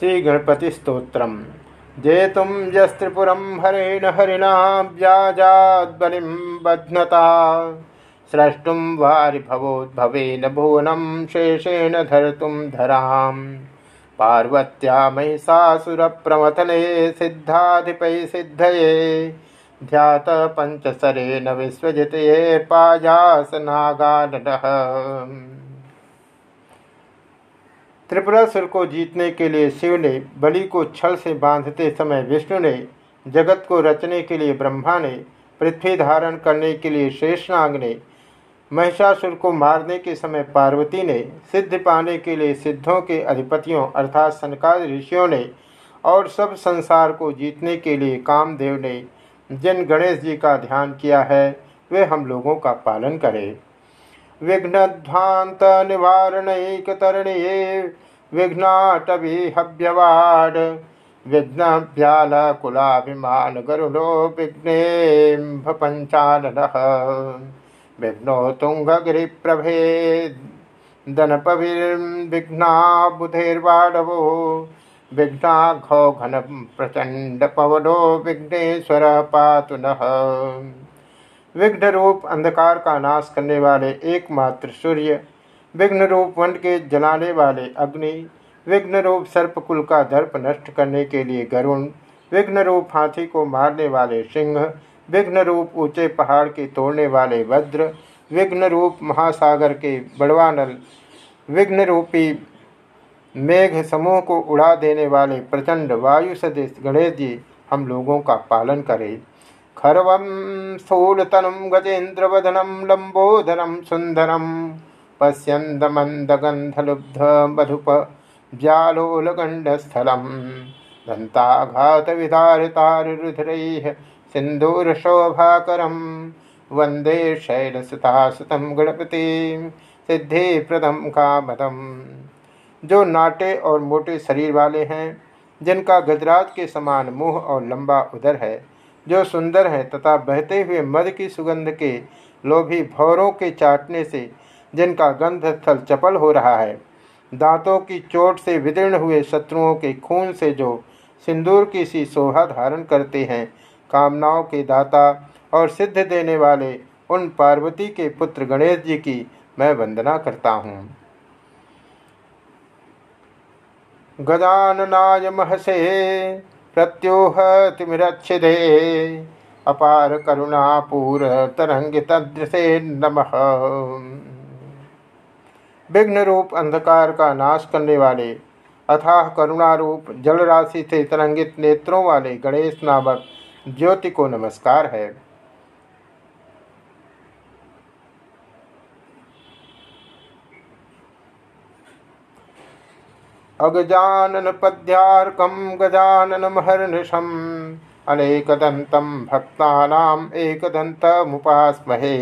श्री गणपति स्त्रोत्र जेतुम यस्त्रिपुरम हरेण हरिणा व्याजाबलिम बध्नता स्रष्टुम वारिभवोद्भवेन भुवनम शेषेण धर्तुम धराम। पार्वत्या महिषासुरप्रमथने सिद्धाधिपै सिद्धये। ध्यात पंचसरेण विश्वजितये पायासनागानः त्रिपुरासुर को जीतने के लिए शिव ने बलि को छल से बांधते समय विष्णु ने जगत को रचने के लिए ब्रह्मा ने पृथ्वी धारण करने के लिए शेषनाग ने महिषासुर को मारने के समय पार्वती ने सिद्ध पाने के लिए सिद्धों के अधिपतियों अर्थात सनकाद ऋषियों ने और सब संसार को जीतने के लिए कामदेव ने जिन गणेश जी का ध्यान किया है, वे हम लोगों का पालन करें। विघ्नध्वांत निवारणैक तरणीये विघ्नाटविहव्यवाड विघ्न व्याल कुलाभिमान गरुड़ो पंचाननः विघ्नो तुंगगिरिप्रभे दनपविर्विघ्ना बुधेर्वाडवो विघ्नाघो घन प्रचंड पवनो विघ्नेश्वर पातु विघ्न रूप अंधकार का नाश करने वाले एकमात्र सूर्य विघ्न रूप वन के जलाने वाले अग्नि विघ्न रूप सर्पकुल का दर्प नष्ट करने के लिए गरुण विघ्न रूप हाथी को मारने वाले सिंह विघ्न रूप ऊँचे पहाड़ के तोड़ने वाले वज्र विघ्न रूप महासागर के बड़वानल विघ्न रूपी मेघ समूह को उड़ा देने वाले प्रचंड वायु सदृश गणेश जी हम लोगों का पालन करें। खर्व स्थूलतनुं गजेन्द्रवदनं लम्बोदरं सुन्दरं पश्यन्दमन्दगन्धलुब्धमधुप ज्यालोलगण्डस्थलं दन्ताघातविदारितारुरुधिरैः सिन्दूरशोभाकरं वंदे शैलसुतासुतं गणपतिं। सिद्धिप्रदं कामदम। जो नाटे और मोटे शरीर वाले हैं, जिनका गजराज के समान मुँह और लंबा उदर है, जो सुंदर है तथा बहते हुए मद की सुगंध के लोभी भौरों के चाटने से जिनका गंध स्थल चपल हो रहा है। दांतों की चोट से विदीर्ण हुए शत्रुओं के खून से जो सिंदूर की सी शोभा धारण करते हैं, कामनाओं के दाता और सिद्ध देने वाले उन पार्वती के पुत्र गणेश जी की मैं वंदना करता हूँ। गजाननाय महसे प्रत्योह प्रत्योहतिमिरच्छिदे अपार करुणापूर तदृशे नमः। विघ्न रूप अंधकार का नाश करने वाले, अथाह करुणा रूप जल राशि से तरंगित नेत्रों वाले गणेश नामक ज्योति को नमस्कार है। अगजानन पद्यार्कम गजानन महर्निशम अनेकदंतम भक्तानाम एकदंत मुपास्महे।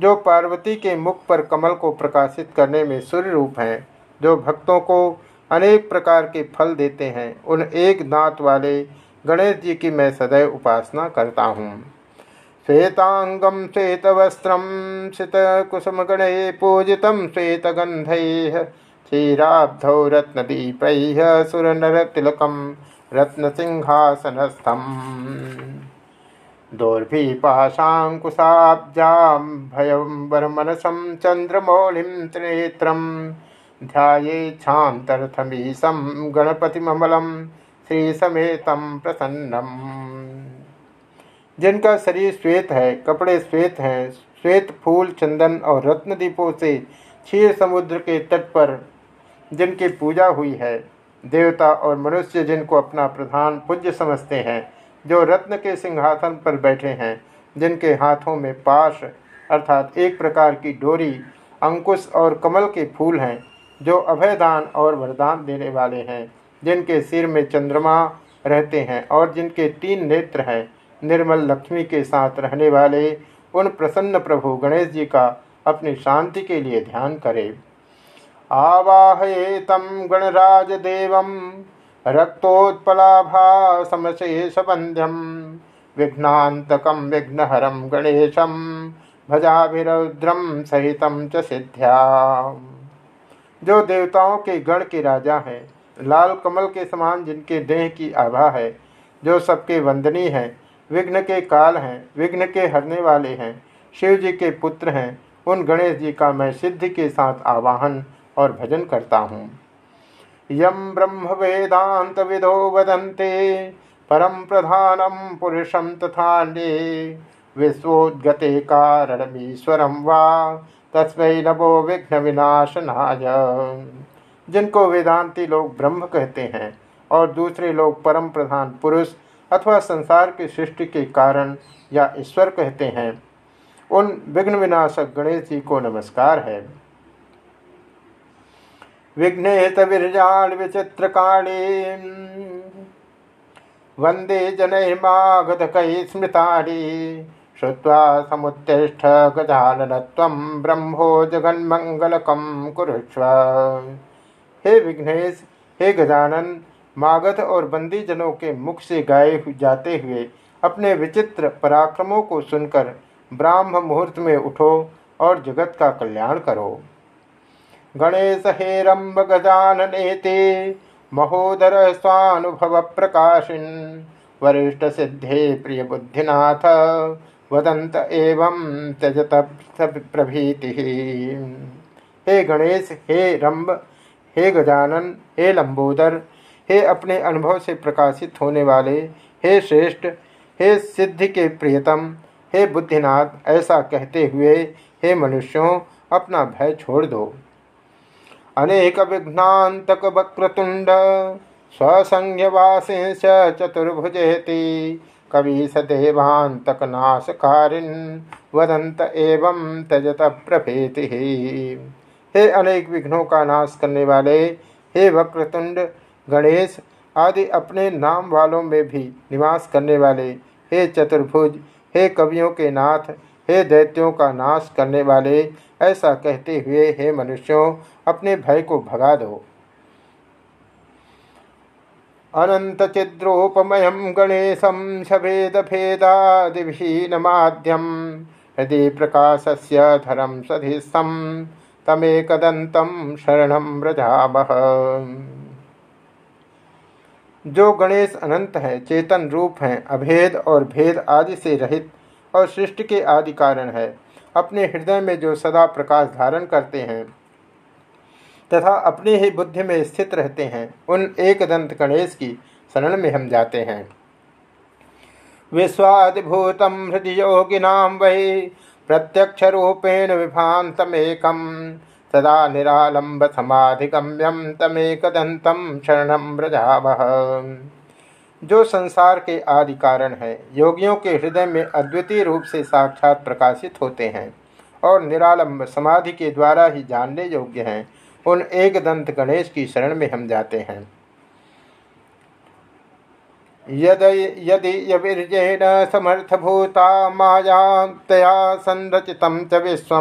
जो पार्वती के मुख पर कमल को प्रकाशित करने में सूर्य रूप हैं, जो भक्तों को अनेक प्रकार के फल देते हैं, उन एक दांत वाले गणेश जी की मैं सदैव उपासना करता हूँ। श्वेतांगम श्वेत वस्त्रम शीत कुसुम गणे पूजित श्वेतगंध क्षीराब्धौ रत्नदीपैः सुरनरतिलकं रत्नसिंहासनस्थम्। दोर्भिपाशाङ्कुशाब्जां भयंवरमनसं चन्द्रमौलिं त्रिनेत्रं ध्यायेच्छान्तरथमीशं गणपतिममलं श्रीसमेतं प्रसन्नम् जिनका शरीर श्वेत है, कपड़े श्वेत हैं, श्वेत फूल, चंदन और रत्नदीपों से क्षीर समुद्र के तट पर जिनकी पूजा हुई है, देवता और मनुष्य जिनको अपना प्रधान पूज्य समझते हैं जो रत्न के सिंहासन पर बैठे हैं, जिनके हाथों में पाश, अर्थात एक प्रकार की डोरी, अंकुश और कमल के फूल हैं, जो अभयदान और वरदान देने वाले हैं, जिनके सिर में चंद्रमा रहते हैं और जिनके तीन नेत्र हैं, निर्मल लक्ष्मी के साथ रहने वाले उन प्रसन्न प्रभु गणेश जी का अपनी शांति के लिए ध्यान करें। आवाहयेतं गणराजदेवं रक्तोत्पलाभासमशेषबन्ध्यं विघ्नान्तकं विघ्नहरं गणेशं सहित च सिद्ध्या। जो देवताओं के गण के राजा हैं, लाल कमल के समान जिनके देह की आभा है, जो सबके वंदनीय हैं, विघ्न के काल हैं, विघ्न के हरने वाले हैं, शिव जी के पुत्र हैं, उन गणेश जी का मैं सिद्धि के साथ आवाहन और भजन करता हूँ। यम ब्रह्म वेदांत विदो वदंते परम प्रधानम पुरुषम तथा विश्वोद्गते कारणमीश्वरम वा, तस्मै नमो विघ्न विनाशनाय जिनको वेदांती लोग ब्रह्म कहते हैं, और दूसरे लोग परम प्रधान पुरुष अथवा संसार की सृष्टि के कारण या ईश्वर कहते हैं, उन विघ्न विनाशक गणेश जी को नमस्कार है। विघ्नेत विरजाण विचित्रकाणी वंदे जनैर्मागधक स्मृताड़ी श्रुवा समुत्तिष्ठ गजानन ब्रह्मो जगन्मंगलकम कुरुष्व। हे विघ्नेश, हे गजानन, मागध और बंदी जनों के मुख से गाए जाते हुए अपने विचित्र पराक्रमों को सुनकर ब्राह्म मुहूर्त में उठो और जगत का कल्याण करो। गणेश हे रंब गजाननेते महोदर स्वानुभव प्रकाशिन वरिष्ठ सिद्धे प्रिय बुद्धिनाथ वदंत एवं त्यजत प्रभीति हे गणेश, हे रंब हे गजानन, हे लंबोदर, हे अपने अनुभव से प्रकाशित होने वाले, हे श्रेष्ठ, हे सिद्धि के प्रियतम, हे बुद्धिनाथ, ऐसा कहते हुए हे मनुष्यों, अपना भय छोड़ दो। अनेक विघ्नातक वक्रतुंड स्वसंज्ञवासिंश चतुर्भुजेति कवि सदेवान्तकनाशकारिन् वदंत एवं त्यजत प्रभेति। हे अनेक विघ्नों का नाश करने वाले, हे वक्रतुंड गणेश आदि अपने नाम वालों में भी निवास करने वाले, हे चतुर्भुज, हे कवियों के नाथ हे दैत्यों का नाश करने वाले, ऐसा कहते हुए हे मनुष्यों, अपने भय को भगा दो। अनन्तचिद्रोपमयं गणेशं शभेदभेदादिविहीनमाद्यं हृदि प्रकाशस्य धरं सधिस्थं तमेकदन्तं शरणं व्रजामः। जो गणेश अनंत है, चेतन रूप हैं, अभेद और भेद आदि से रहित और सृष्टि के आदि कारण है। अपने हृदय में जो सदा प्रकाश धारण करते हैं तथा अपनी ही बुद्धि में स्थित रहते हैं, उन एक दंत गणेश की शरण में हम जाते हैं। विश्वादिभूतम हृदय योगिनाम वही प्रत्यक्ष रूपेण विभातमेकम सदा निरालंब समाधिगम्यम तमेक दंतम शरणम व्रजावह जो संसार के आदि कारण है, योगियों के हृदय में अद्वितीय रूप से साक्षात प्रकाशित होते हैं और निरालंब समाधि के द्वारा ही जानने योग्य हैं। उन एक दंत गणेश की शरण में हम जाते हैं। यद यदि यविर्जेन समर्थभूता माया तया संरचित च विश्व,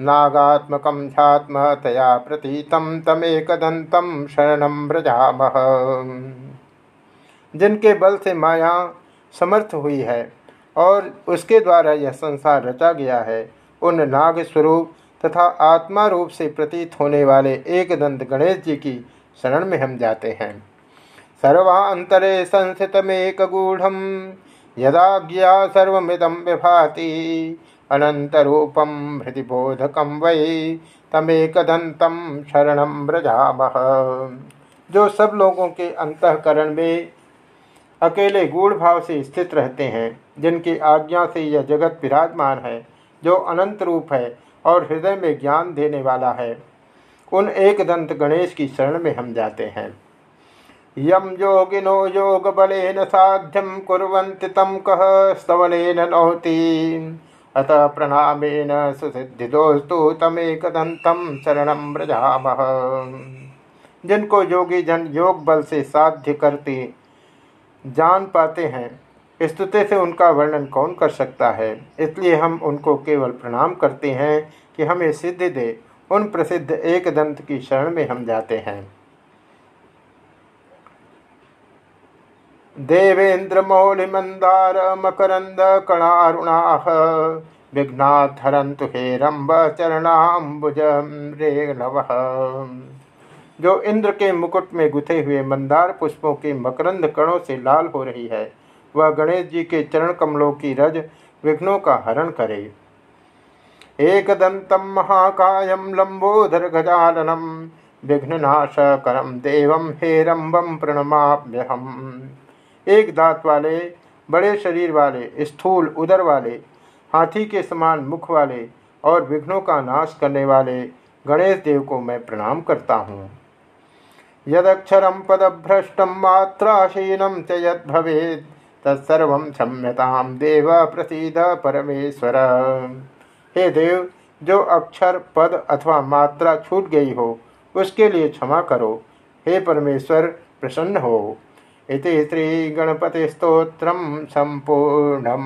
नागात्मक ध्यात्म तया प्रतीतम तमेकदंतम शरण व्रजामह जिनके बल से माया समर्थ हुई है, और उसके द्वारा यह संसार रचा गया है, उन नाग स्वरूप तथा आत्मा रूप से प्रतीत होने वाले एक दंत गणेश जी की शरण में हम जाते हैं। सर्वांतरे संस्थितमेक गूढ़ यदाज्ञा सर्वमिदम विभाति अनंतरूपम हृदिबोधकम वै तमेकदंतम शरण व्रजामह जो सब लोगों के अंतकरण में अकेले गूढ़ भाव से स्थित रहते हैं, जिनकी आज्ञा से यह जगत विराजमान है, जो अनंत रूप है और हृदय में ज्ञान देने वाला है। उन एक दंत गणेश की शरण में हम जाते हैं। यम योगिनो योग बलेन साध्यम कुरंति तम कह स्तवनेन नौति। अतः प्रणामेन सुसिद्धिदोस्तु तमेकदंतम शरण व्रजामह जिनको योगी जन योग बल से साध्य करते जान पाते हैं। स्तुति से उनका वर्णन कौन कर सकता है? इसलिए हम उनको केवल प्रणाम करते हैं कि हमें सिद्धि दे। उन प्रसिद्ध एक दंत की शरण में हम जाते हैं। देवेंद्र मौलि मंदार मकरंद कणारुणा विघ्नाधरंतु हे रंब नव जो इंद्र के मुकुट में गुथे हुए मंदार पुष्पों के मकरंद कणों से लाल हो रही है, वह गणेश जी के चरण कमलों की रज विघ्नों का हरण करे। एक दंतम महाकायम लंबोधर गजाननम विघ्ननाश करम देवम हेरम्बम प्रणमाभ्यहम एक दांत वाले, बड़े शरीर वाले, स्थूल उदर वाले, हाथी के समान मुख वाले और विघ्नों का नाश करने वाले गणेश देव को मैं प्रणाम करता हूँ। यदक्षरम पदभ्रष्टम मात्राशीनम च यद भवेद तत्सर्व क्षम्यताम देव प्रसीद परमेश्वर। हे देव, जो अक्षर, पद अथवा मात्रा छूट गई हो, उसके लिए क्षमा करो। हे परमेश्वर, प्रसन्न हो। इति श्री गणपति स्त्रोत्र संपूर्णम